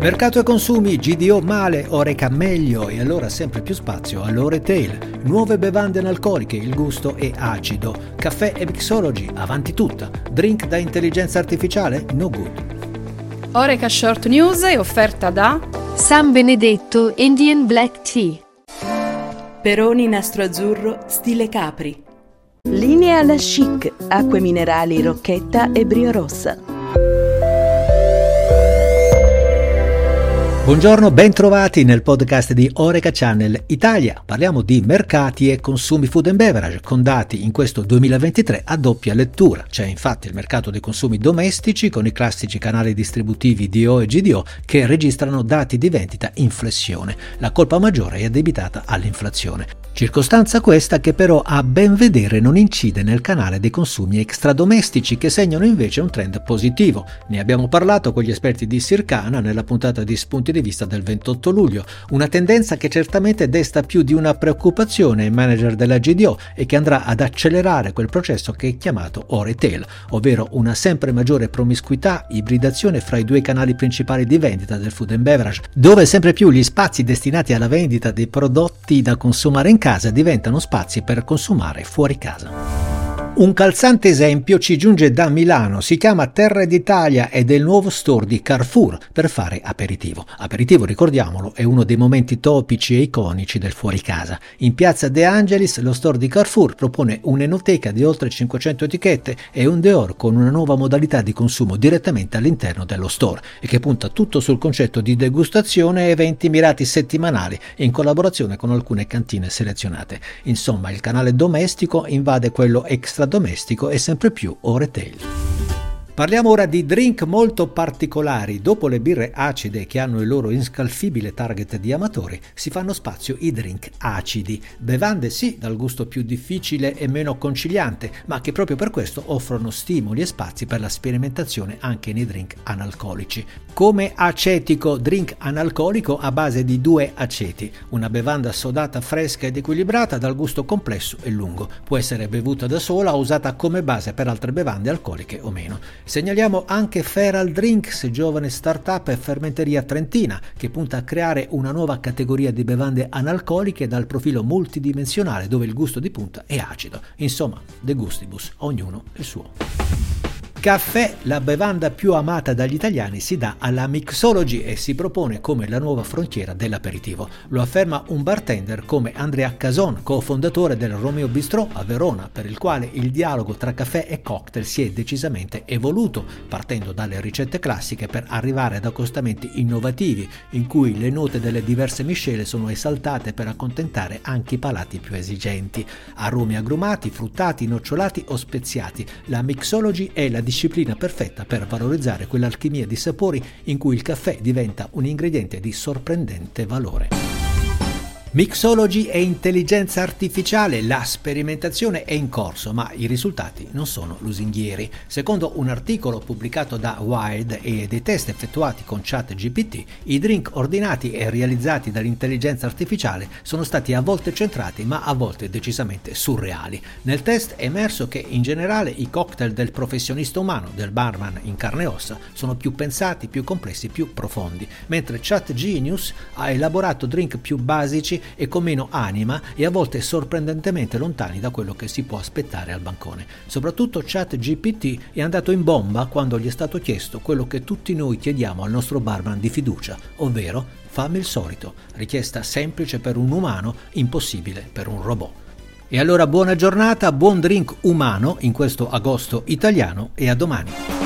Mercato e consumi, GDO male, Oreca meglio e allora sempre più spazio all'Ore Tail. Nuove bevande analcoliche, il gusto è acido. Caffè e mixology, avanti tutta. Drink da intelligenza artificiale, no good. Oreca Short News è offerta da San Benedetto Indian Black Tea. Peroni nastro azzurro stile Capri. Linea alla chic, acque minerali Rocchetta e Brio Rossa. Buongiorno, bentrovati nel podcast di Oreca Channel Italia. Parliamo di mercati e consumi food and beverage con dati in questo 2023 a doppia lettura. C'è infatti il mercato dei consumi domestici con i classici canali distributivi DO e GDO che registrano dati di vendita in flessione. La colpa maggiore è addebitata all'inflazione. Circostanza questa che però a ben vedere non incide nel canale dei consumi extradomestici che segnano invece un trend positivo. Ne abbiamo parlato con gli esperti di Sircana nella puntata di spunti di vista del 28 luglio, una tendenza che certamente desta più di una preoccupazione ai manager della GDO e che andrà ad accelerare quel processo che è chiamato O-Retail, ovvero una sempre maggiore promiscuità, ibridazione fra i due canali principali di vendita del food and beverage, dove sempre più gli spazi destinati alla vendita dei prodotti da consumare in casa casa diventano spazi per consumare fuori casa. Un calzante esempio ci giunge da Milano, si chiama Terra d'Italia ed è il nuovo store di Carrefour per fare aperitivo. Aperitivo, ricordiamolo, è uno dei momenti topici e iconici del fuori casa. In piazza De Angelis lo store di Carrefour propone un'enoteca di oltre 500 etichette e un Deor con una nuova modalità di consumo direttamente all'interno dello store e che punta tutto sul concetto di degustazione e eventi mirati settimanali in collaborazione con alcune cantine selezionate. Insomma, il canale domestico invade quello extra domestico e sempre più o retail. Parliamo ora di drink molto particolari. Dopo le birre acide che hanno il loro inscalfibile target di amatori, si fanno spazio i drink acidi. Bevande sì, dal gusto più difficile e meno conciliante, ma che proprio per questo offrono stimoli e spazi per la sperimentazione anche nei drink analcolici. Come acetico, drink analcolico a base di due aceti, una bevanda sodata fresca ed equilibrata dal gusto complesso e lungo. Può essere bevuta da sola o usata come base per altre bevande alcoliche o meno. Segnaliamo anche Feral Drinks, giovane startup e fermenteria trentina, che punta a creare una nuova categoria di bevande analcoliche dal profilo multidimensionale dove il gusto di punta è acido. Insomma, de gustibus, ognuno il suo. Caffè, la bevanda più amata dagli italiani, si dà alla mixology e si propone come la nuova frontiera dell'aperitivo. Lo afferma un bartender come Andrea Cason, cofondatore del Romeo Bistro a Verona, per il quale il dialogo tra caffè e cocktail si è decisamente evoluto, partendo dalle ricette classiche per arrivare ad accostamenti innovativi, in cui le note delle diverse miscele sono esaltate per accontentare anche i palati più esigenti. Aromi agrumati, fruttati, nocciolati o speziati. La mixology è la disciplina perfetta per valorizzare quell'alchimia di sapori in cui il caffè diventa un ingrediente di sorprendente valore. Mixology e intelligenza artificiale, la sperimentazione è in corso, ma i risultati non sono lusinghieri. Secondo un articolo pubblicato da Wired e dei test effettuati con ChatGPT, i drink ordinati e realizzati dall'intelligenza artificiale sono stati a volte centrati, ma a volte decisamente surreali. Nel test è emerso che in generale i cocktail del professionista umano, del barman in carne e ossa, sono più pensati, più complessi, più profondi, mentre ChatGenius ha elaborato drink più basici e con meno anima e a volte sorprendentemente lontani da quello che si può aspettare al bancone. Soprattutto ChatGPT è andato in bomba quando gli è stato chiesto quello che tutti noi chiediamo al nostro barman di fiducia, ovvero fammi il solito, richiesta semplice per un umano, impossibile per un robot. E allora buona giornata, buon drink umano in questo agosto italiano e a domani.